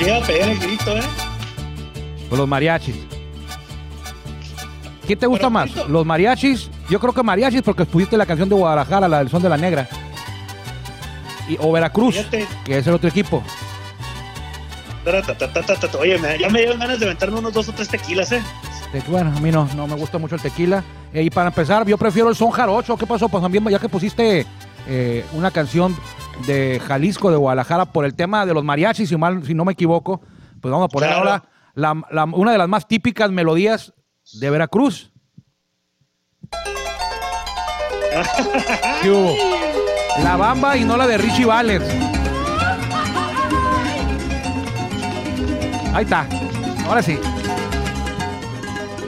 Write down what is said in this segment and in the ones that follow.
llega a pegar el grito, ¿eh? Pues los mariachis. ¿Quién te gusta Pero, más? ¿Los mariachis? Yo creo que mariachis porque pusiste la canción de Guadalajara, la del Son de la Negra. Y, o Veracruz, Fíjate. que es el otro equipo. Oye, me- ya me dieron ganas de aventarme unos dos o tres tequilas, ¿eh? Bueno, a mí no, no me gusta mucho el tequila. Eh, y para empezar, yo prefiero el son jarocho. ¿Qué pasó? Pues también, ya que pusiste eh, una canción de Jalisco, de Guadalajara, por el tema de los mariachis, si, mal, si no me equivoco, pues vamos a poner Claro. ahora la- la- una de las más típicas melodías de Veracruz. ¿Qué hubo? La bamba y no la de Richie Valens. Ahí está. Ahora sí.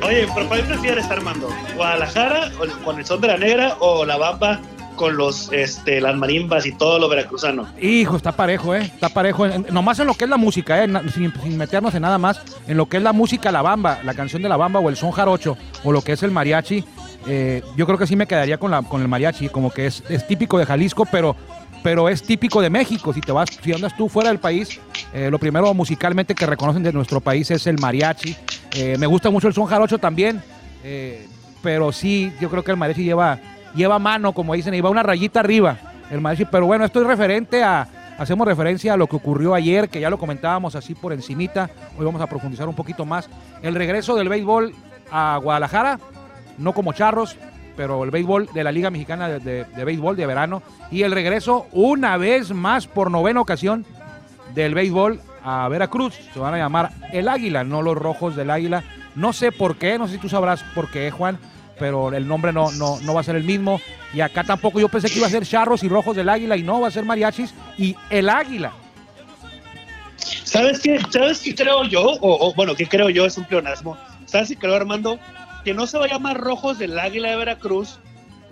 Oye, pero ¿cuál prefieres, Armando? ¿Guadalajara o- con el son de la negra o la bamba con los este las marimbas y todo lo veracruzano? Hijo, está parejo, ¿eh? Está parejo. Nomás en lo que es la música, ¿eh? Sin, meternos en nada más. En lo que es la música, la bamba, la canción de la bamba o el son jarocho o lo que es el mariachi. eh, yo creo que sí me quedaría con, la, con el mariachi. Como que es, es típico de Jalisco, pero, pero es típico de México. Si te vas, si andas tú fuera del país, eh, lo primero musicalmente que reconocen de nuestro país es el mariachi. Me gusta mucho el son jarocho también. pero sí, yo creo que el mariachi lleva, lleva mano, como dicen, y va una rayita arriba el mariachi. Pero bueno, esto es referente a, hacemos referencia a lo que ocurrió ayer, que ya lo comentábamos así por encimita. Hoy vamos a profundizar un poquito más. El regreso del béisbol a Guadalajara, no como charros, pero el béisbol de la Liga Mexicana de, de- de Béisbol de verano. Y el regreso una vez más por novena ocasión del béisbol a Veracruz. Se van a llamar el Águila, no los Rojos del Águila. No sé por qué, no sé si tú sabrás por qué, Juan, pero el nombre no, no, no va a ser el mismo. Y acá tampoco yo pensé que iba a ser Charros y Rojos del Águila y no, va a ser Mariachis y el Águila. ¿Sabes qué? ¿Sabes qué creo yo? O, o, bueno, ¿qué creo yo? Es un pleonasmo. ¿Sabes qué creo, Armando? Que no se va a llamar Rojos del Águila de Veracruz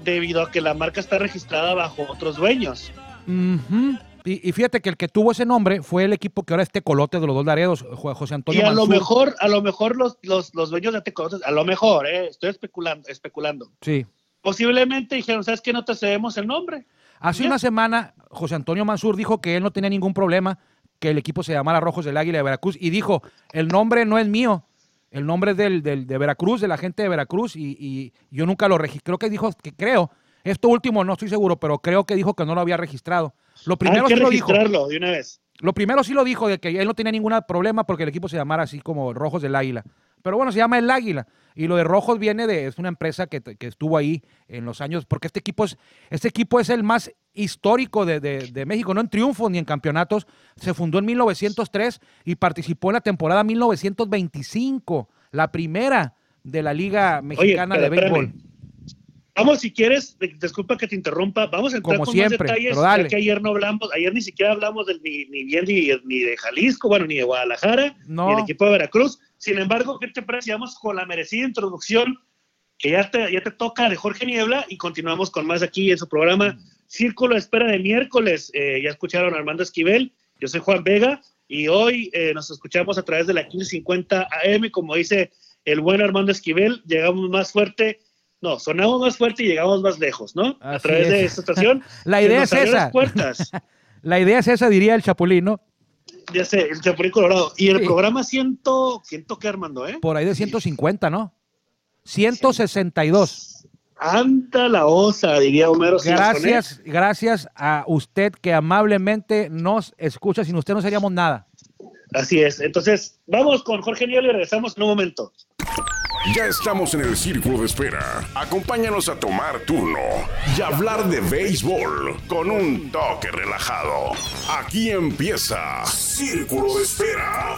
debido a que la marca está registrada bajo otros dueños. Ujú. Y, y fíjate que el que tuvo ese nombre fue el equipo que ahora es Tecolote de los dos Laredos, Jo- José Antonio y a lo mejor, a lo mejor los, los, los dueños de Tecolotes, a lo mejor, eh, estoy especulando, especulando. Sí. Posiblemente dijeron, ¿sabes qué? No te cedemos el nombre. Hace una semana, José Antonio Mansur dijo que él no tenía ningún problema que el equipo se llamara Rojos del Águila de Veracruz y dijo, el nombre no es mío, el nombre es del, del- de Veracruz, de la gente de Veracruz y, y yo nunca lo registré. Creo que dijo, que creo, esto último no estoy seguro, pero creo que dijo que no lo había registrado. Lo primero Hay que sí lo dijo. de una vez. Lo primero sí lo dijo de que él no tenía ningún problema porque el equipo se llamara así como Rojos del Águila. Pero bueno, se llama el Águila. Y lo de Rojos viene de, es una empresa que, que estuvo ahí en los años, porque este equipo es, este equipo es el más histórico de, de- de México, no en triunfos ni en campeonatos. Se fundó en 1903 y participó en la temporada 1925, la primera de la Liga Mexicana de Béisbol. espérame. Vamos, si quieres, disculpa que te interrumpa, vamos a entrar Como con siempre, más detalles, ya que ayer no hablamos, ayer ni siquiera hablamos del, ni, ni bien ni, ni de Jalisco, bueno, ni de Guadalajara, No. ni del equipo de Veracruz. Sin embargo, ¿qué te parece? Vamos con la merecida introducción que ya te, ya te toca de Jorge Niebla y continuamos con más aquí en su programa Círculo de Espera de miércoles. Eh, ya escucharon a Armando Esquivel, yo soy Juan Vega y hoy eh, nos escuchamos a través de la 1550 AM, como dice el buen Armando Esquivel, llegamos más fuerte, no, sonamos más fuerte y llegamos más lejos, ¿no? a través de es. esta estación. La idea es esa. las puertas. La idea es esa, diría el Chapulín, ¿no? Ya sé, el Chapulín Colorado. Y el Sí. programa siento, siento que Armando, ¿eh? Por ahí de 150, ¿no? 162. Anda la osa, diría Homero. Gracias, gracias a usted que amablemente nos escucha. Sin usted no seríamos nada. Así es. Entonces, vamos con Jorge Niebla y regresamos en un momento. Ya estamos en el círculo de espera. Acompáñanos a tomar turno y hablar de béisbol con un toque relajado. Aquí empieza Círculo de Espera.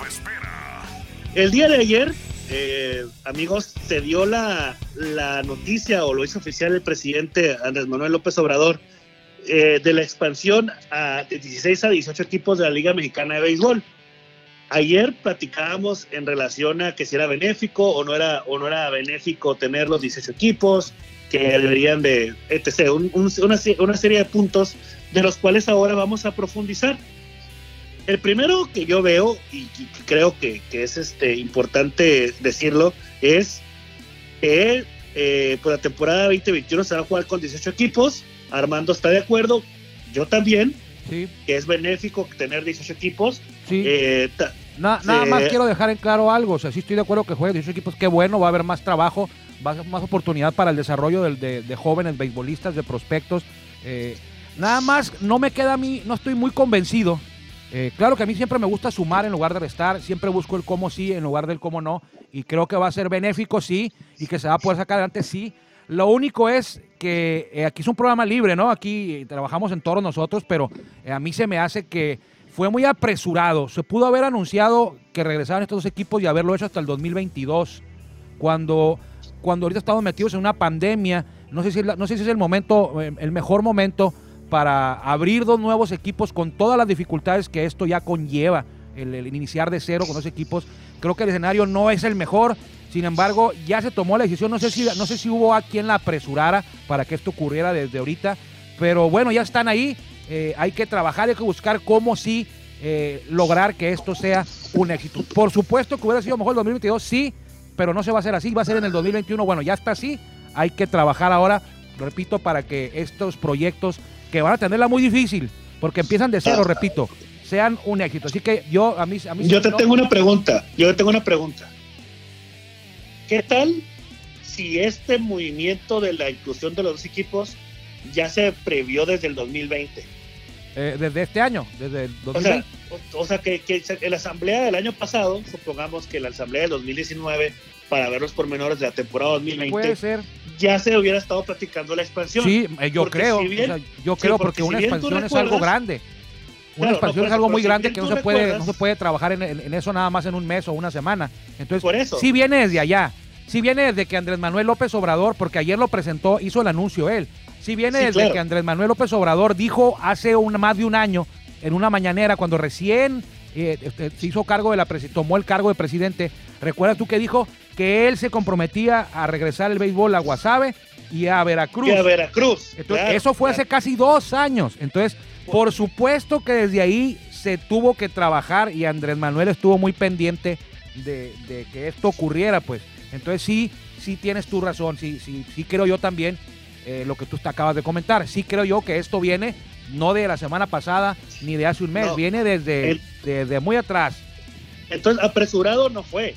El día de ayer, eh, amigos, se dio la, la noticia o lo hizo oficial el presidente Andrés Manuel López Obrador eh, de la expansión a, de 16 a 18 equipos de la Liga Mexicana de Béisbol. Ayer platicábamos en relación a que si era benéfico o no era, o no era benéfico tener los 18 equipos, que deberían de, etc. un- un- una, una serie de puntos de los cuales ahora vamos a profundizar. El primero que yo veo y, y creo que, que es este, importante decirlo es que eh, por la temporada 2021 se va a jugar con 18 equipos. Armando está de acuerdo, yo también, Sí, que es benéfico tener 18 equipos. sí. Eh, ta- nada más quiero dejar en claro algo. O sea, sí estoy de acuerdo que jueguen 18 equipos. Qué bueno, va a haber más trabajo, va a haber más oportunidad para el desarrollo de, de, jóvenes beisbolistas, de prospectos. Eh, nada más, no me queda a mí, no estoy muy convencido. Eh, claro que a mí siempre me gusta sumar en lugar de restar. Siempre busco el cómo sí en lugar del cómo no. Y creo que va a ser benéfico, sí. Y que se va a poder sacar adelante, sí. Lo único es que eh, aquí es un programa libre, ¿no? Aquí trabajamos en todos nosotros, pero a mí se me hace que fue muy apresurado. Se pudo haber anunciado que regresaban estos dos equipos y haberlo hecho hasta el 2022, cuando, cuando ahorita estamos metidos en una pandemia. No sé si, no sé si es el momento, eh, el mejor momento para abrir dos nuevos equipos con todas las dificultades que esto ya conlleva, el, iniciar de cero con dos equipos. Creo que el escenario no es el mejor. Sin embargo, ya se tomó la decisión. No sé si, no sé si hubo a quien la apresurara para que esto ocurriera desde ahorita. Pero bueno, ya están ahí. Eh, hay que trabajar, hay que buscar cómo sí eh, lograr que esto sea un éxito. Por supuesto que hubiera sido mejor el 2022, sí, pero no se va a hacer así, va a ser en el 2021. Bueno, ya está así, hay que trabajar ahora, repito, para que estos proyectos que van a tenerla muy difícil, porque empiezan de cero, repito, sean un éxito. Así que yo, a mí... A mí yo te tengo una pregunta, yo te tengo una pregunta. ¿Qué tal si este movimiento de la inclusión de los dos equipos ya se previó desde el 2020? Eh, desde este año, desde el 2020. O sea, que, que, en la asamblea del año pasado, supongamos que la asamblea del 2019, para ver los pormenores de la temporada 2020, puede ser. ya se hubiera estado practicando la expansión. Sí, eh, yo creo, yo creo, porque, una expansión es algo grande. Una expansión es algo muy grande que no se, puede, no se puede trabajar en, en, eso nada más en un mes o una semana. Entonces, por eso. sí viene desde allá. Sí viene desde que Andrés Manuel López Obrador, porque ayer lo presentó, hizo el anuncio él. Sí viene desde que Andrés Manuel López Obrador dijo hace un, más de un año, en una mañanera, cuando recién eh, este, se hizo cargo de la tomó el cargo de presidente, recuerdas tú que dijo que él se comprometía a regresar el béisbol a Guasave y a Veracruz. Y a Veracruz. eso fue hace casi dos años. Entonces, por supuesto que desde ahí se tuvo que trabajar y Andrés Manuel estuvo muy pendiente de, de, que esto ocurriera, pues. Entonces sí, sí tienes tu razón, sí, sí, sí creo yo también eh, lo que tú te acabas de comentar. Sí creo yo que esto viene no de la semana pasada ni de hace un mes, viene desde, desde muy atrás. Entonces, apresurado no fue.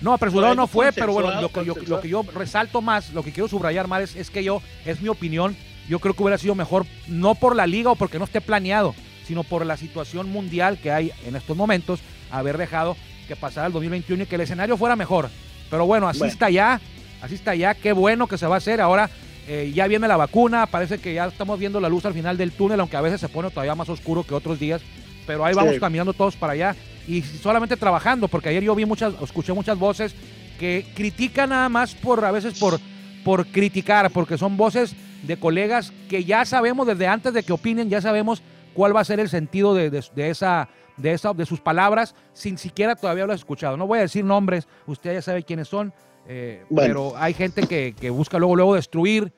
No, apresurado no fue, pero bueno, lo que, yo, lo que yo resalto más, lo que quiero subrayar más es, que yo, es mi opinión, yo creo que hubiera sido mejor, no por la liga o porque no esté planeado, sino por la situación mundial que hay en estos momentos, haber dejado que pasara el 2021 y que el escenario fuera mejor. Pero bueno, así está ya, así está ya, qué bueno que se va a hacer. Ahora eh, ya viene la vacuna, parece que ya estamos viendo la luz al final del túnel, aunque a veces se pone todavía más oscuro que otros días, pero ahí vamos caminando todos para allá y solamente trabajando, porque ayer yo vi muchas, escuché muchas voces que critican nada más por a veces por, por criticar, porque son voces de colegas que ya sabemos desde antes de que opinen, ya sabemos cuál va a ser el sentido de, esa de, esa, de sus palabras, sin siquiera todavía lo he escuchado. No voy a decir nombres, usted ya sabe quiénes son, eh, pero hay gente que, busca luego, luego destruir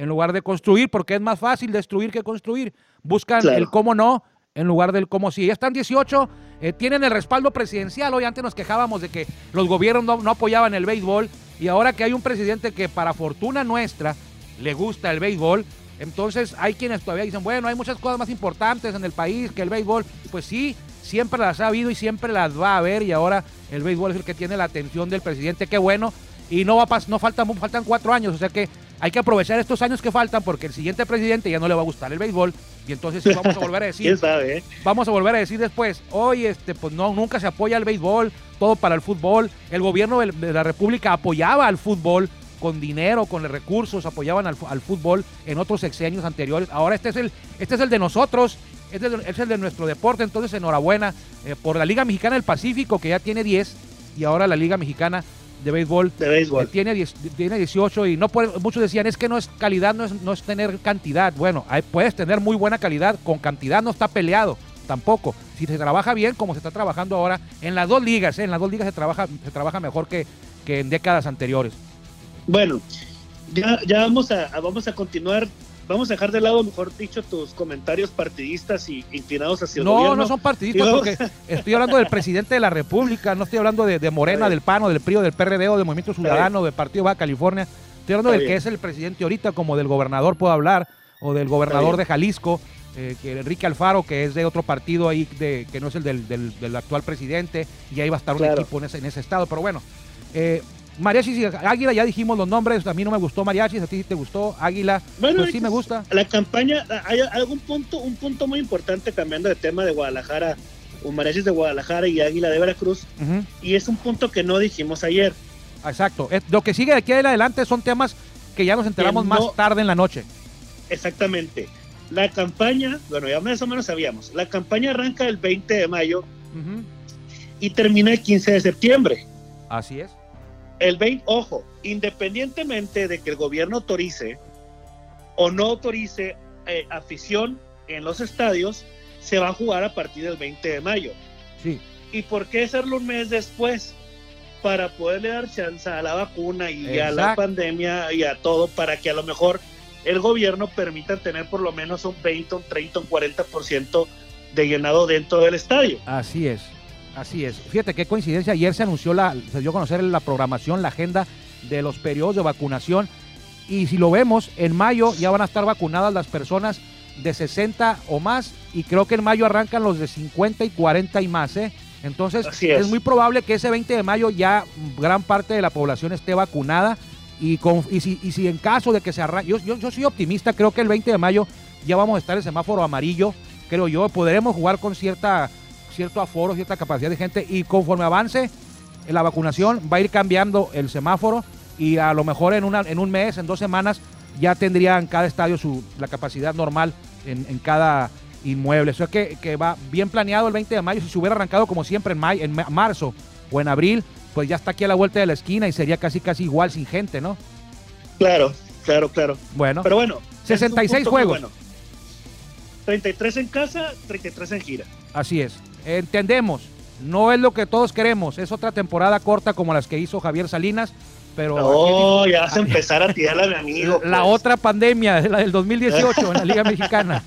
en lugar de construir, porque es más fácil destruir que construir. Buscan el cómo no en lugar del cómo sí. Ya están 18, eh, tienen el respaldo presidencial. Hoy antes nos quejábamos de que los gobiernos no, no, apoyaban el béisbol y ahora que hay un presidente que para fortuna nuestra le gusta el béisbol, entonces hay quienes todavía dicen, bueno, hay muchas cosas más importantes en el país que el béisbol. Pues sí, siempre las ha habido y siempre las va a haber y ahora el béisbol es el que tiene la atención del presidente. Qué bueno, y no va a no faltan, faltan cuatro años, o sea que hay que aprovechar estos años que faltan porque el siguiente presidente ya no le va a gustar el béisbol. Y entonces vamos a volver a decir, eh? vamos a volver a decir después, hoy este, pues no, nunca se apoya el béisbol, todo para el fútbol, el gobierno de la República apoyaba al fútbol con dinero, con recursos, apoyaban al, fútbol en otros sexenios anteriores, ahora este es el, este es el de nosotros, este es el, de nuestro deporte, entonces enhorabuena eh, por la Liga Mexicana del Pacífico que ya tiene 10 y ahora la Liga Mexicana de béisbol. De béisbol. tiene, tiene 18 y no muchos decían es que no es calidad, no es, no es tener cantidad. Bueno, hay, puedes tener muy buena calidad, con cantidad no está peleado tampoco. Si se trabaja bien, como se está trabajando ahora, en las dos ligas, ¿eh? en las dos ligas se trabaja, se trabaja mejor que, que en décadas anteriores. Bueno, ya, ya vamos, a, vamos a continuar vamos a dejar de lado, mejor dicho, tus comentarios partidistas y inclinados hacia el no, gobierno. No, no son partidistas porque estoy hablando del presidente de la República, no estoy hablando de, Morena, del PAN, o del PRI, o del PRD, o del Movimiento Ciudadano, del Partido Baja California. Estoy hablando del que es el presidente ahorita, como del gobernador puedo hablar, o del gobernador de Jalisco. eh, que Enrique Alfaro, que es de otro partido ahí, de, que no es el del, del- del actual presidente, y ahí va a estar un Claro. equipo en ese, en ese estado. Pero bueno, eh, Mariachis y Águila, ya dijimos los nombres, a mí no me gustó Mariachis, a ti sí te gustó, Águila, Bueno, pues sí me gusta. La campaña, hay algún punto, un punto muy importante cambiando de tema de Guadalajara, o Mariachis de Guadalajara y Águila de Veracruz, y es un punto que no dijimos ayer. Exacto. Lo que sigue de aquí adelante son temas que ya nos enteramos más tarde en la noche. Exactamente. La campaña, bueno, ya más o menos sabíamos, la campaña arranca el 20 de mayo y termina el 15 de septiembre. Así es. El 20, ojo, independientemente de que el gobierno autorice o no autorice eh, afición en los estadios, se va a jugar a partir del 20 de mayo. Sí. ¿Y por qué hacerlo un mes después? Para poderle dar chance a la vacuna y a la pandemia y a todo, para que a lo mejor el gobierno permita tener por lo menos un 20, un 30, un 40% de llenado dentro del estadio. Así es, así es. Fíjate qué coincidencia, ayer se anunció la, se dio a conocer la programación, la agenda de los periodos de vacunación y si lo vemos, en mayo ya van a estar vacunadas las personas de 60 o más y creo que en mayo arrancan los de 50 y 40 y más, ¿eh? Entonces es. muy probable que ese 20 de mayo ya gran parte de la población esté vacunada y, con, y, si, y si en caso de que se arranque, yo, yo, yo soy optimista, creo que el 20 de mayo ya vamos a estar en semáforo amarillo, creo yo, podremos jugar con cierta cierto aforo, cierta capacidad de gente y conforme avance la vacunación va a ir cambiando el semáforo y a lo mejor en, una, en un mes, en dos semanas, ya tendrían cada estadio su, la capacidad normal en, en cada inmueble. O sea que, que va bien planeado el 20 de mayo. Si se hubiera arrancado como siempre en, en ma- marzo o en abril, pues ya está aquí a la vuelta de la esquina y sería casi casi igual sin gente, ¿no? Claro, claro, claro. Bueno, Pero bueno, ese es un 66 punto muy juegos. bueno. 33 en casa, 33 en gira. Así es. Entendemos. No es lo que todos queremos. Es otra temporada corta como las que hizo Javier Salinas. Pero No, ya vas a empezar a tirarle a mi amigo. la pues. otra pandemia, la del 2018 en la Liga Mexicana.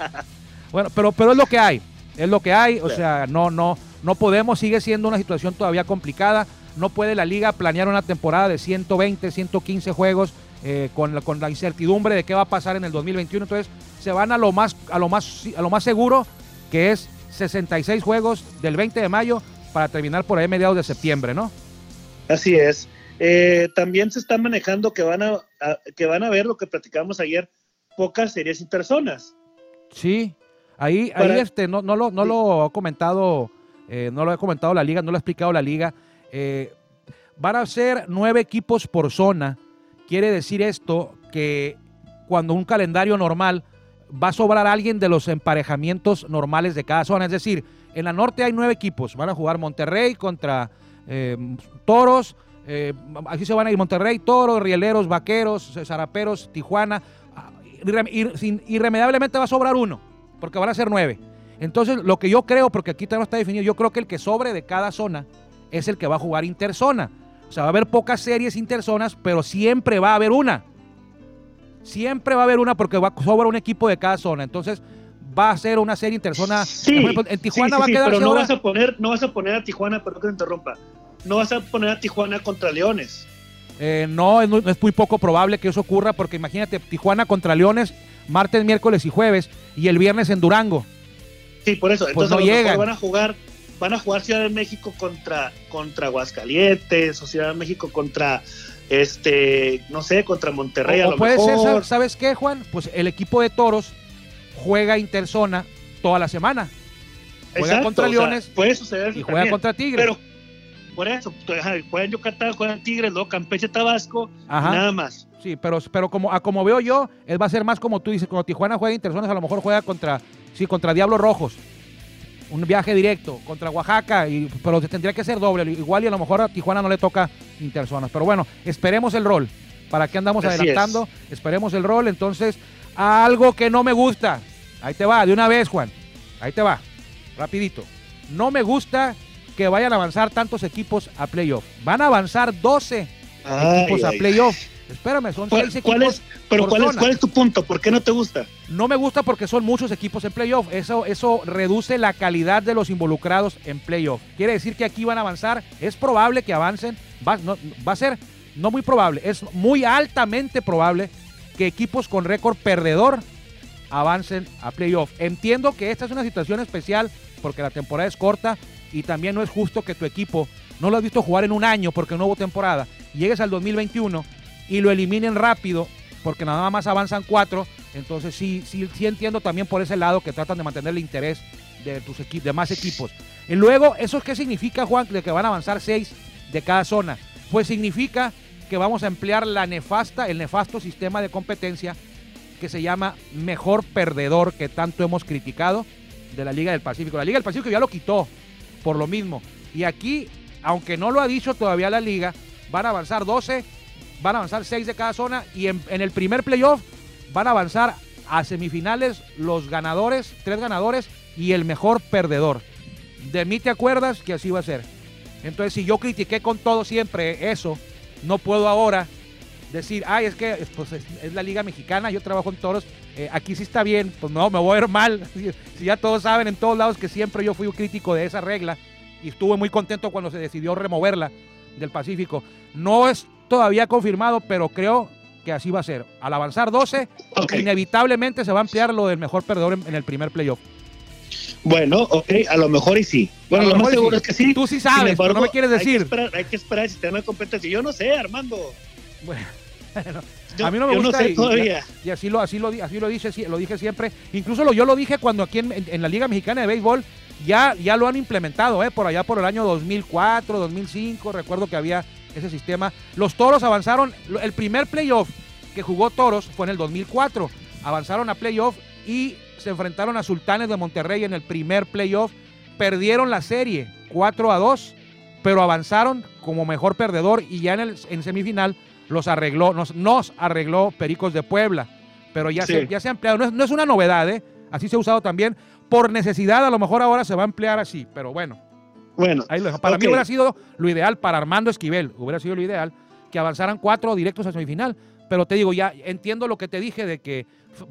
Bueno, pero, pero es lo que hay. Es lo que hay. O Claro. sea, no, no, no podemos. Sigue siendo una situación todavía complicada. No puede la Liga planear una temporada de 120, 115 juegos eh, con, la, con la incertidumbre de qué va a pasar en el 2021. Entonces, se van a lo más, a lo más, a lo más seguro, que es 66 juegos del 20 de mayo para terminar por ahí mediados de septiembre, ¿no? Así es. Eh, también se está manejando que van a, a- que van a ver lo que platicamos ayer, pocas series y personas. Sí, ahí, ahí este, no, no, lo, no Sí. lo ha comentado, eh, no lo ha comentado la liga, no lo ha explicado la liga. Eh, van a ser nueve equipos por zona. Quiere decir esto que cuando un calendario normal va a sobrar alguien de los emparejamientos normales de cada zona. Es decir, en la norte hay nueve equipos. Van a jugar Monterrey contra eh, Toros. eh, aquí se van a ir Monterrey, Toros, Rieleros, Vaqueros, Zaraperos, Tijuana. Ah, irremediablemente va a sobrar uno, porque van a ser nueve. Entonces, lo que yo creo, porque aquí no está definido, yo creo que el que sobre de cada zona es el que va a jugar interzona. O sea, va a haber pocas series interzonas, pero siempre va a haber una. Siempre va a haber una porque va a sobra un equipo de cada zona. Entonces, va a ser una serie interzona. Sí, en Tijuana sí, va a sí, quedarse pero no ahora- vas a poner, no vas a poner a Tijuana, perdón que te interrumpa. No vas a poner a Tijuana contra Leones. Eh, no, es muy, es muy poco probable que eso ocurra porque imagínate, Tijuana contra Leones, martes, miércoles y jueves, y el viernes en Durango. Sí, por eso. Pues Entonces no a lo mejor llegan. van a jugar, van a jugar Ciudad de México contra, contra Aguascalientes, o Ciudad de México contra este, no sé, contra Monterrey a lo puede ser, mejor. ¿sabes- ¿sabes qué, Juan? Pues el equipo de Toros juega interzona toda la semana. Juega Exacto, contra o sea, Leones puede suceder y juega también. contra Tigres. Pero por eso, juegan Yucatán, juegan Tigres, luego Campeche, Tabasco, Ajá. nada más. Sí, pero, pero como, a como veo yo, él va a ser más como tú dices, cuando Tijuana juega interzonas, a lo mejor juega contra, sí, contra Diablos Rojos. Un viaje directo contra Oaxaca, y, pero tendría que ser doble. Igual y a lo mejor a Tijuana no le toca interzonas. Pero bueno, esperemos el rol. ¿Para qué andamos Así adelantando? Esperemos el rol. Entonces, algo que no me gusta. Ahí te va, de una vez, Juan. Ahí te va. Rapidito. No me gusta que vayan a avanzar tantos equipos a playoff. Van a avanzar 12 equipos Ay, a ay, playoff. Espérame, son ¿Cuál, seis cuál equipos. es, pero cuál es, cuál es tu punto? ¿Por qué no te gusta? No me gusta porque son muchos equipos en playoff. Eso, eso reduce la calidad de los involucrados en playoff. Quiere decir que aquí van a avanzar. Es probable que avancen. Va, no- va a ser no muy probable. Es muy altamente probable que equipos con récord perdedor avancen a playoff. Entiendo que esta es una situación especial porque la temporada es corta y también no es justo que tu equipo no lo has visto jugar en un año porque no hubo temporada, llegues al 2021 y lo eliminen rápido porque nada más avanzan cuatro. Entonces sí, sí, sí entiendo también por ese lado que tratan de mantener el interés de tus equipos, de más equipos. Y luego, ¿eso qué significa, Juan? De que van a avanzar seis de cada zona. Pues significa que vamos a emplear la nefasta, el nefasto sistema de competencia que se llama mejor perdedor que tanto hemos criticado de la Liga del Pacífico. La Liga del Pacífico ya lo quitó por lo mismo. Y aquí, aunque no lo ha dicho todavía la liga, van a avanzar 12, van a avanzar 6 de cada zona y en, el primer playoff van a avanzar a semifinales los ganadores, tres ganadores y el mejor perdedor. De mí te acuerdas que así va a ser. Entonces, si yo critiqué con todo siempre eso, no puedo ahora decir, ay, es que pues, es, es la Liga Mexicana, yo trabajo en toros, eh, aquí sí está bien, pues no, me voy a ver mal. Si, ya todos saben en todos lados que siempre yo fui un crítico de esa regla y estuve muy contento cuando se decidió removerla del Pacífico. No es todavía confirmado, pero creo que así va a ser. Al avanzar 12, Ok. inevitablemente se va a ampliar lo del mejor perdedor en, en el primer playoff. Bueno, ok, a lo mejor y sí. Bueno, A lo lo más seguro sí. es que sí. Tú sí sabes, pero no me quieres Hay decir. que, esperar, hay que esperar el sistema de competencia. Yo no sé, Armando. Bueno, Yo- a mí no me yo gusta no sé y- todavía. Y así lo, así lo, así lo dije, sí, lo dije siempre. Incluso lo, yo lo dije cuando aquí en, en- en la Liga Mexicana de Béisbol ya, ya lo han implementado, ¿eh? por allá por el año 2004, 2005. Recuerdo que había ese sistema. Los toros avanzaron. El primer playoff que jugó toros fue en el 2004. Avanzaron a playoff y se enfrentaron a Sultanes de Monterrey en el primer playoff. Perdieron la serie 4 a 2, pero avanzaron como mejor perdedor y ya en, el, en semifinal los arregló, nos, nos arregló Pericos de Puebla. Pero ya, Sí. se, ya se ha empleado. No es, no es una novedad, ¿eh? Así se ha usado también. Por necesidad, a lo mejor ahora se va a emplear así, pero bueno. Bueno, Ahí lo dejo. Para mí hubiera sido lo ideal, para Armando Esquivel, hubiera sido lo ideal, que avanzaran cuatro directos a semifinal. Pero te digo, ya entiendo lo que te dije de que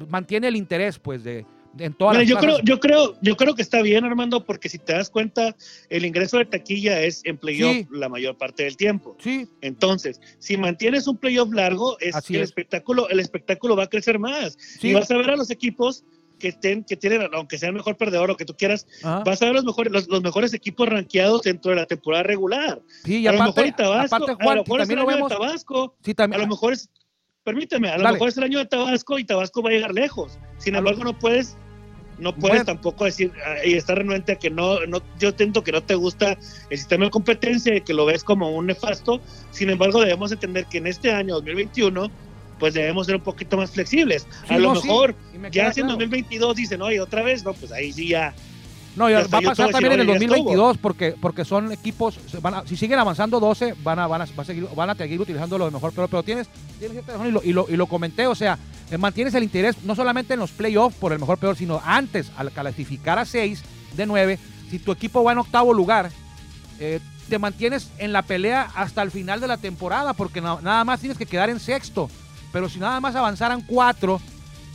mantiene el interés, pues, de, de- en todas Mira, las yo creo, yo creo, yo creo que está bien, Armando, porque si te das cuenta, el ingreso de taquilla es en playoff Sí. la mayor parte del tiempo. Sí, Entonces, si mantienes un playoff largo, es Así el es. espectáculo, el espectáculo va a crecer más. sí. Y vas a ver a los equipos que estén, que tienen, aunque sea el mejor perdedor o que tú quieras, Ajá. vas a ver los mejores, los, los mejores equipos rankeados dentro de la temporada regular. Sí, y a lo aparte, mejor Tabasco, aparte, a Juan, lo si mejor es también el lo año vemos. de Tabasco, Sí, a también. lo mejor es, permíteme, a lo Dale. mejor es el año de Tabasco y Tabasco va a llegar lejos. Sin A lo- embargo, no puedes, no puedes Bueno. tampoco decir ah, y estar renuente a que no, no, yo entiendo que no te gusta el sistema de competencia y que lo ves como un nefasto. Sin embargo, debemos entender que en este año 2021, pues debemos ser un poquito más flexibles. Sí, a lo no, sí, mejor, me ya queda si en claro. 2022 dicen, oye, otra vez, no, pues ahí sí ya. No, y Y hasta va a pasar también en el oye, ya 2022 porque, porque son equipos, van a- si siguen avanzando 12, van a, van a, va a seguir, van a seguir utilizando lo de mejor, pero, pero tienes, tienes cierta razón y lo, y, lo, y lo comenté, o sea, eh, mantienes el interés no solamente en los playoffs por el mejor peor, sino antes, al clasificar a 6 de 9, si tu equipo va en octavo lugar, eh, te mantienes en la pelea hasta el final de la temporada, porque na- nada más tienes que quedar en sexto, pero si nada más avanzaran 4,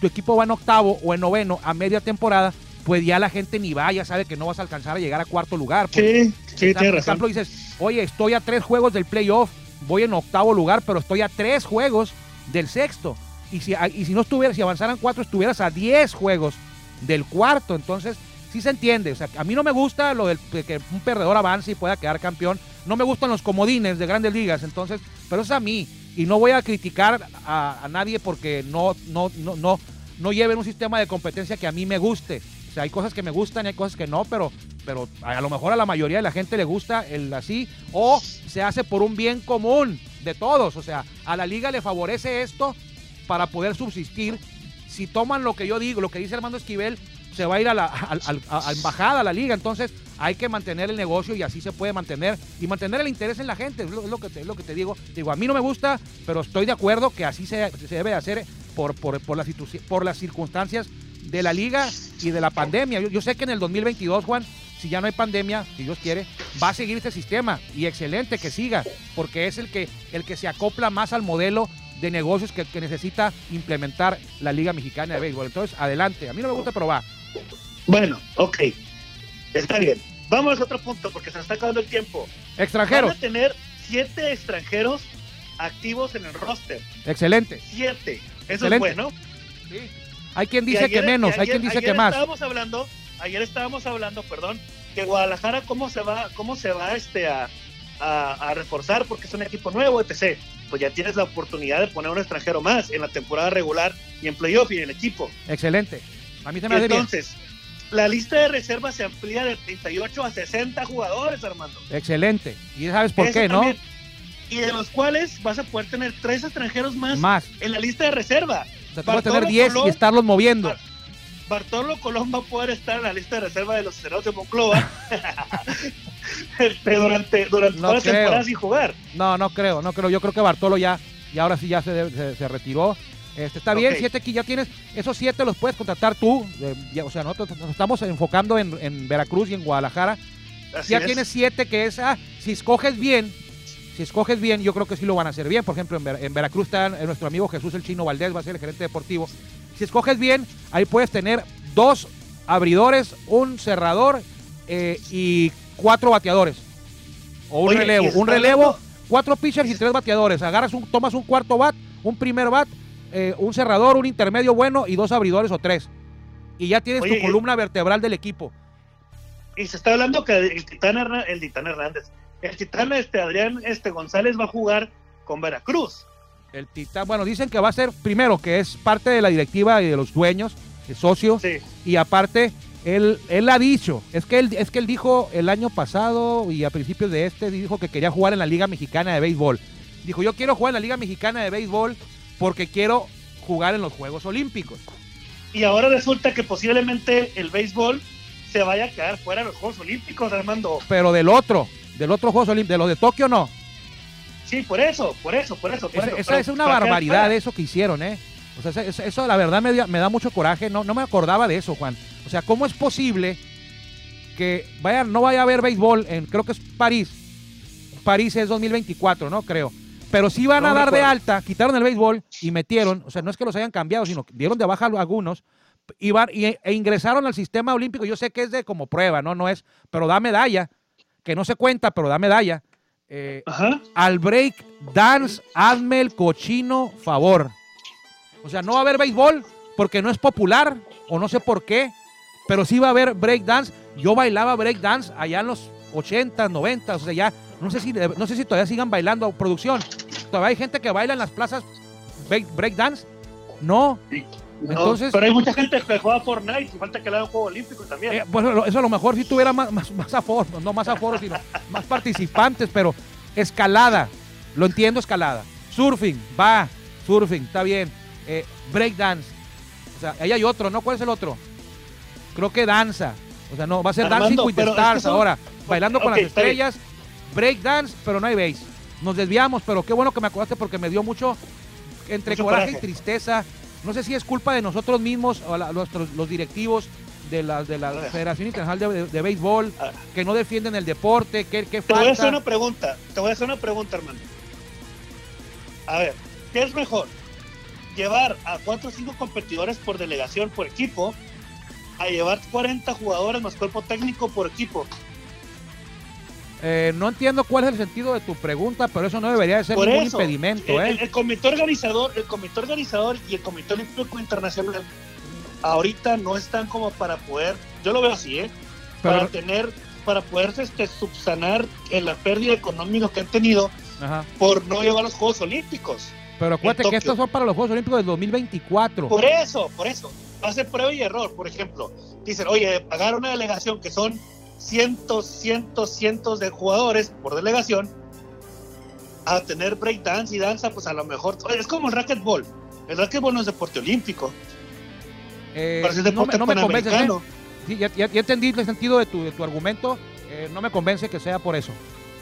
tu equipo va en octavo o en noveno a media temporada, pues ya la gente ni va, ya sabe que no vas a alcanzar a llegar a cuarto lugar. Sí, sí, por tienes razón. ejemplo, dices, oye, estoy a tres juegos del playoff, voy en octavo lugar, pero estoy a tres juegos del sexto. Y si, y si no estuvieras, si avanzaran cuatro, estuvieras a diez juegos del cuarto. Entonces, sí se entiende. O sea, a mí no me gusta lo del de que un perdedor avance y pueda quedar campeón. No me gustan los comodines de grandes ligas. Entonces, pero es a mí. Y no voy a criticar a, a nadie porque no, no, no, no, no lleven un sistema de competencia que a mí me guste. O sea, hay cosas que me gustan y hay cosas que no, pero, pero a lo mejor a la mayoría de la gente le gusta el así o se hace por un bien común de todos. O sea, a la liga le favorece esto para poder subsistir. Si toman lo que yo digo, lo que dice Armando Esquivel, se va a ir a la embajada, a la liga. Entonces hay que mantener el negocio y así se puede mantener y mantener el interés en la gente. Es lo, que, te, lo que te digo. Digo, a mí no me gusta, pero estoy de acuerdo que así se, se debe hacer por, por, por, las, por las circunstancias de la liga y de la pandemia. Yo, yo sé que en el 2022, Juan, si ya no hay pandemia, si Dios quiere, va a seguir este sistema y excelente que siga, porque es el que, el que se acopla más al modelo de negocios que, que necesita implementar la Liga Mexicana de Béisbol. Entonces, adelante. A mí no me gusta, pero va. Bueno, ok. Está bien. Vamos a otro punto porque se nos está acabando el tiempo. Extranjeros, Van a tener siete extranjeros activos en el roster. excelente. Siete. Eso Excelente. es bueno. Sí. Hay quien dice ayer- que menos, hay quien dice que más. Estábamos hablando, ayer estábamos hablando, perdón, que Guadalajara cómo se va, cómo se va este a, a, a reforzar porque es un equipo nuevo, etc. Pues ya tienes la oportunidad de poner un extranjero más en la temporada regular y en playoff y en el equipo. Excelente. A mí se me hace bien. entonces, la lista de reservas se amplía de 38 a 60 jugadores, Armando. Excelente. Y sabes por Eso qué, ¿no? Y de los cuales vas a poder tener tres extranjeros más, Más. en la lista de reserva. O sea, tú puedes tener Bartolo 10 y estarlos moviendo. Bartolo Colón va a poder estar en la lista de reserva de los cerrados de Monclova este, durante, durante No toda la creo. temporada sin jugar. No, no creo, no creo. Yo creo que Bartolo ya, y ahora sí ya se, se- se retiró. Este, está bien, siete aquí ya tienes, esos siete los puedes contratar tú. eh, ya, o sea, nosotros nos estamos enfocando en, en Veracruz y en Guadalajara. Así ya es. tienes siete que es, ah, si escoges bien, si escoges bien, yo creo que sí lo van a hacer bien. Por ejemplo, en, Ver- en Veracruz está nuestro amigo Jesús el Chino Valdés, va a ser el gerente deportivo. Si escoges bien, ahí puedes tener dos abridores, un cerrador eh, y cuatro bateadores. O un Oye, relevo. Un relevo, hablando- cuatro pitchers y tres bateadores. Agarras un, tomas un cuarto bat, un primer bat, eh, un cerrador, un intermedio bueno y dos abridores o tres. Y ya tienes Oye, tu columna vertebral del equipo. Y se está hablando que el Titán, el Titán Hernández, el Titán este, Adrián este, González va a jugar con Veracruz. El Titán, bueno, dicen que va a ser, primero, que es parte de la directiva y de los dueños, de socios, Sí. y aparte, él, él ha dicho, es que él, es que él dijo el año pasado y a principios de este, dijo que quería jugar en la Liga Mexicana de Béisbol. Dijo, yo quiero jugar en la Liga Mexicana de Béisbol porque quiero jugar en los Juegos Olímpicos. Y ahora resulta que posiblemente el béisbol se vaya a quedar fuera de los Juegos Olímpicos, Armando. Pero del otro, del otro Juegos Olímpicos, de los de Tokio no. Sí, por eso, por eso, por eso. Por Esa, eso. esa Pero es una barbaridad eso que hicieron, ¿eh? O sea, eso, eso la verdad me, dio- me da mucho coraje. No, no me acordaba de eso, Juan. O sea, ¿cómo es posible que vaya, no vaya a haber béisbol en, creo que es París? París es 2024, ¿no? Creo. Pero sí van No a dar de alta, quitaron el béisbol y metieron, o sea, no es que los hayan cambiado, sino que dieron de baja a algunos y, van- y- e ingresaron al sistema olímpico. Yo sé que es de como prueba, ¿no? No es, pero da medalla, que no se cuenta, pero da medalla. Eh, Ajá. al break dance, hazme el cochino favor. O sea, no va a haber béisbol porque no es popular o no sé por qué, pero sí va a haber break dance. Yo bailaba break dance allá en los 80, 90, o sea, ya no sé si no sé si todavía sigan bailando producción. Todavía hay gente que baila en las plazas break, dance. No, No, Entonces- pero hay mucha gente que juega Fortnite y falta que le haga un juego olímpico también. Eh, bueno, eso a lo mejor si tuviera más, más, más aforos, no más aforos, sino más participantes, pero escalada, lo entiendo escalada. Surfing, va, surfing, está bien. Eh, breakdance, o sea, ahí hay otro, ¿no? ¿Cuál es el otro? Creo que danza, o sea, no, va a ser Armando, Dancing with the pero es que Stars son- ahora, bailando con las estrellas, breakdance, pero no hay bass. Nos desviamos, pero qué bueno que me acordaste porque me dio mucho, entre Mucho coraje y tristeza. No sé si es culpa de nosotros mismos, o la- los directivos de la, de la. Federación Internacional de, de Béisbol, que no defienden el deporte, que, que Te voy a hacer una pregunta, te voy a hacer una pregunta, hermano. A ver, ¿qué es mejor? ¿Llevar a cuatro o cinco competidores por delegación por equipo? ¿A llevar 40 jugadores más cuerpo técnico por equipo? Eh, no entiendo cuál es el sentido de tu pregunta, pero eso no debería de ser Por ningún eso, impedimento, el, ¿eh? el comité organizador, el comité organizador y el comité olímpico internacional ahorita no están como para poder, yo lo veo así, ¿eh? Pero- para tener, para poder este, subsanar en la pérdida económica que han tenido Ajá. por no llevar los Juegos Olímpicos. Pero acuérdate que estos son para los Juegos Olímpicos del 2024. Por eso, por eso. Hace prueba y error, por ejemplo. Dicen, oye, pagar una delegación que son cientos, cientos, cientos de jugadores por delegación, a tener breakdance y danza, pues a lo mejor. es como el racquetball. El racquetball no es deporte olímpico, Eh, pero es no, me, deporte no me convences, ¿eh? Sí, ya, ya- ya entendí el sentido de tu, de tu argumento. eh, no me convence que sea por eso.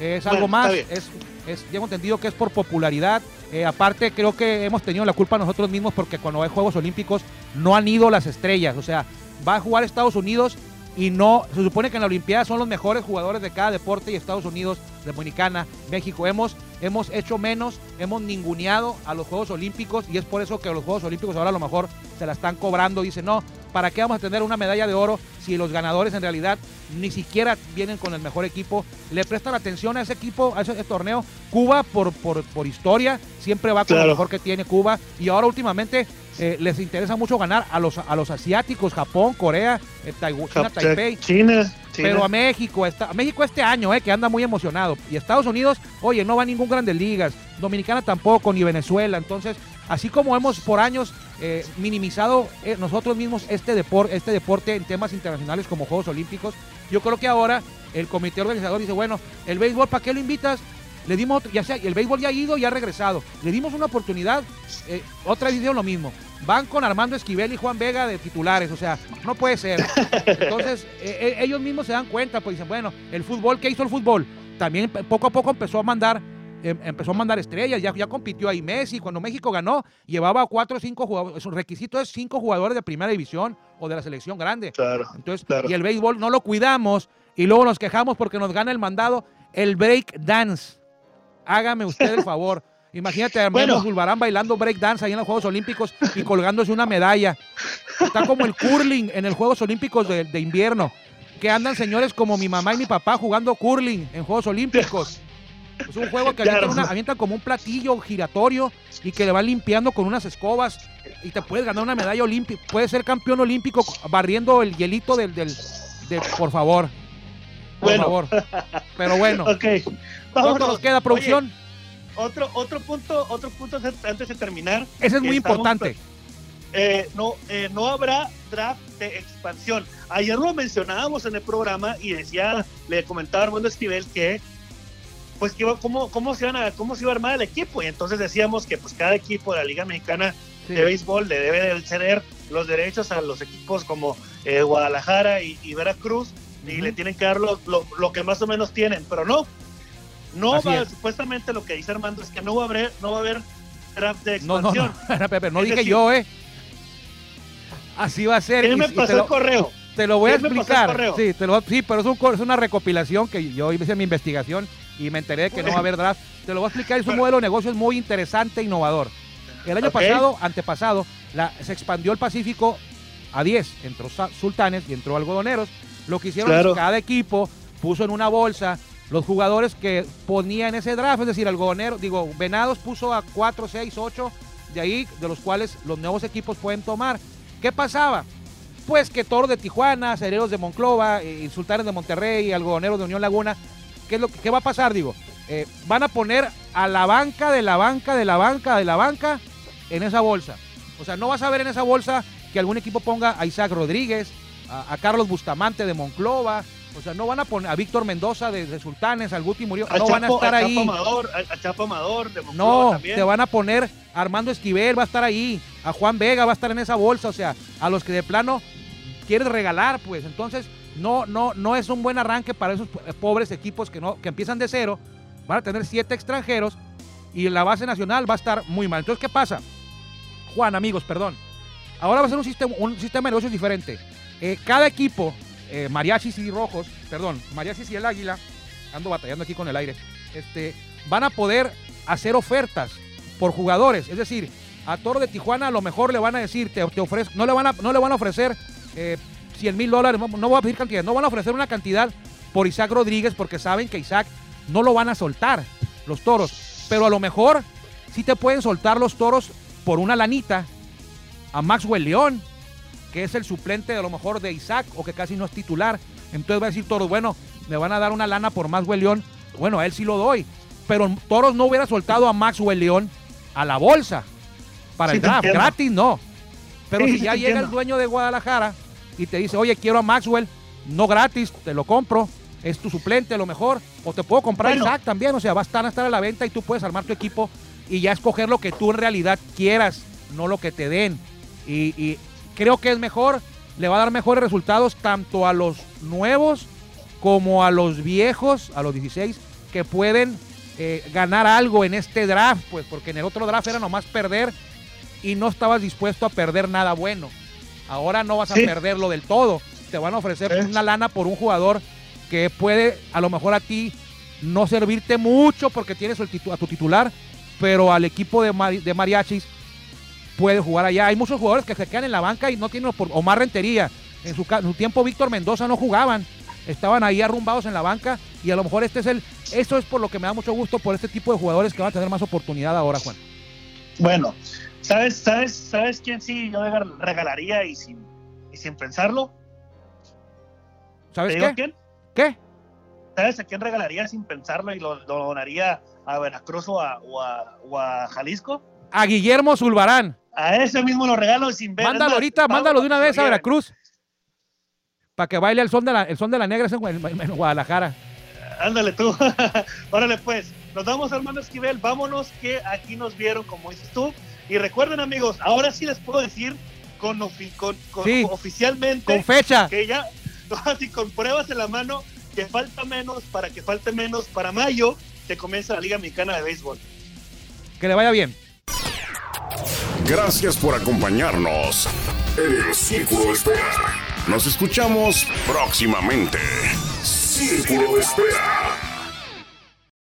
Es Bueno, algo más. Es, es, tengo entendido que es por popularidad. Eh, aparte, creo que hemos tenido la culpa nosotros mismos porque cuando hay Juegos Olímpicos no han ido las estrellas. O sea, va a jugar Estados Unidos y no. Se supone que en la Olimpiada son los mejores jugadores de cada deporte y Estados Unidos, Dominicana, México. Hemos, hemos hecho menos, hemos ninguneado a los Juegos Olímpicos y es por eso que los Juegos Olímpicos ahora a lo mejor se la están cobrando. Dicen, no, ¿para qué vamos a tener una medalla de oro si los ganadores en realidad ni siquiera vienen con el mejor equipo? Le prestan atención a ese equipo, a ese, torneo. Cuba, por, por, por, historia, siempre va con lo mejor que tiene Cuba. Y ahora últimamente eh, les interesa mucho ganar a los, a los asiáticos, Japón, Corea, eh, China, Taipei. China, Pero a México, está, a México este año, eh, que anda muy emocionado. Y Estados Unidos, oye, no va a ningún Grandes Ligas. Dominicana tampoco, ni Venezuela. Entonces, así como hemos por años eh, minimizado nosotros mismos este, este deporte en temas internacionales como Juegos Olímpicos, yo creo que ahora el comité organizador dice, bueno, el béisbol, ¿para qué lo invitas? Le dimos, ya sea, el béisbol ya ha ido y ha regresado. Le dimos una oportunidad, otra vez lo mismo van con Armando Esquivel y Juan Vega de titulares, o sea, no puede ser. Entonces, ellos mismos se dan cuenta, pues dicen, bueno, el fútbol, ¿qué hizo el fútbol? También poco a poco empezó a mandar em, empezó a mandar estrellas, ya, ya compitió ahí Messi, cuando México ganó, llevaba cuatro o cinco jugadores, su requisito es cinco jugadores de primera división o de la selección grande. Claro, Entonces, y el béisbol no lo cuidamos y luego nos quejamos porque nos gana el mandado el break dance. Hágame usted el favor. Imagínate a bueno. Zulbarán bailando breakdance ahí en los Juegos Olímpicos y colgándose una medalla. Está como el curling en los Juegos Olímpicos de, invierno. Que andan señores como mi mamá y mi papá jugando curling en Juegos Olímpicos. Es un juego que avientan, como un platillo giratorio y que le van limpiando con unas escobas y te puedes ganar una medalla olímpica. Puedes ser campeón olímpico barriendo el hielito del, del, por favor. Por favor. Pero bueno. Okay. ¿Cuánto nos queda, producción? otro, otro punto, otro punto antes de terminar. Ese es muy importante. Eh, no, eh, no habrá draft de expansión. Ayer lo mencionábamos en el programa y decía, le comentaba Armando Esquivel que pues que cómo, cómo, se van a, cómo se iba a armar el equipo. Y entonces decíamos que pues cada equipo de la Liga Mexicana de Béisbol le debe de ceder los derechos a los equipos como eh, Guadalajara y, Veracruz y le tienen que dar lo, lo, que más o menos tienen, pero no, no va, supuestamente lo que dice Armando es que no va a haber, no va a haber draft de expansión. No, no, no, no dije yo, ¿eh? Así va a ser. ¿Quién me pasó el correo? Te lo voy a explicar. Sí, te lo, sí, pero es, un, es, una recopilación que yo hice mi investigación y me enteré de que no va a haber draft. Te lo voy a explicar, es un modelo de negocios muy interesante e innovador. El año pasado, antepasado, la, se expandió el Pacífico a 10. Entró sultanes y entró algodoneros. Lo que hicieron es que cada equipo puso en una bolsa los jugadores que ponía en ese draft, es decir, algodonero, digo, Venados puso a 4, 6, 8, de ahí, de los cuales los nuevos equipos pueden tomar. ¿Qué pasaba? Pues que Toro de Tijuana, Cereros de Monclova, eh, Sultanes de Monterrey, Algodoneros de Unión Laguna, ¿qué, es lo, qué va a pasar? Digo, eh, van a poner a la banca, de la banca, de la banca, de la banca en esa bolsa. O sea, no vas a ver en esa bolsa que algún equipo ponga a Isaac Rodríguez, a, a Carlos Bustamante de Monclova, o sea, no van a poner a Víctor Mendoza de, Sultanes, al Guti murió, no van a estar a ahí. Amador, a, Chapo Amador, de No, te van a poner Armando Esquivel, va a estar ahí, a Juan Vega va a estar en esa bolsa, o sea, a los que de plano quieres regalar, pues. Entonces, no, no, no es un buen arranque para esos pobres equipos que no, que empiezan de cero, van a tener siete extranjeros y la base nacional va a estar muy mal. Entonces, ¿qué pasa? Juan, amigos, perdón. Ahora va a ser un sistema, un sistema de negocios diferente. Eh, cada equipo eh, mariachis y rojos, perdón, mariachis y el águila, ando batallando aquí con el aire, este, van a poder hacer ofertas por jugadores. Es decir, a Toro de Tijuana a lo mejor le van a decir, te, te no le van a, no le van a ofrecer eh, 100 mil dólares, no voy a pedir cantidad, no van a ofrecer una cantidad por Isaac Rodríguez porque saben que Isaac no lo van a soltar los toros. Pero a lo mejor sí te pueden soltar los toros por una lanita a Maxwell León, que es el suplente de lo mejor de Isaac o que casi no es titular. Entonces va a decir Toros, bueno, me van a dar una lana por Maxwell León. Bueno, a él sí lo doy. Pero Toros no hubiera soltado a Maxwell León a la bolsa para el draft. Gratis no. Pero si ya llega el dueño de Guadalajara y te dice, oye, quiero a Maxwell, no gratis, te lo compro, es tu suplente a lo mejor, o te puedo comprar a Isaac también, o sea, va a estar, a estar a la venta y tú puedes armar tu equipo y ya escoger lo que tú en realidad quieras, no lo que te den. y creo que es mejor, le va a dar mejores resultados tanto a los nuevos como a los viejos, a los 16, que pueden eh, ganar algo en este draft, pues porque en el otro draft era nomás perder y no estabas dispuesto a perder nada bueno. Ahora no vas a perderlo del todo. Te van a ofrecer una lana por un jugador que puede a lo mejor a ti no servirte mucho porque tienes a tu titular, pero al equipo de, de mariachis puede jugar allá. Hay muchos jugadores que se quedan en la banca y no tienen por Omar Rentería. En su, en su tiempo Víctor Mendoza no jugaban. Estaban ahí arrumbados en la banca y a lo mejor este es el eso es por lo que me da mucho gusto por este tipo de jugadores que van a tener más oportunidad ahora, Juan. Bueno, ¿sabes sabes sabes quién sí yo regalaría y sin y sin pensarlo? ¿Sabes qué? quién? ¿Qué? ¿Sabes a quién regalaría sin pensarlo y lo, donaría a Veracruz o a, o a, Jalisco? A Guillermo Zulbarán. A ese mismo lo regalo sin ver. Mándalo ahorita, mándalo de una vez a Veracruz. Para que baile el son de la, el son de la negra en, Guadalajara. Ándale tú. Órale pues. Nos vamos, hermano Esquivel. Vámonos que aquí nos vieron, como dices tú. Y recuerden, amigos, ahora sí les puedo decir con, con, oficialmente. Con fecha. Que ya, así con pruebas en la mano, que falta menos para que falte menos para mayo que comienza la Liga Mexicana de Béisbol. Que le vaya bien. Gracias por acompañarnos en el Círculo de Espera. Nos escuchamos próximamente. Círculo de Espera.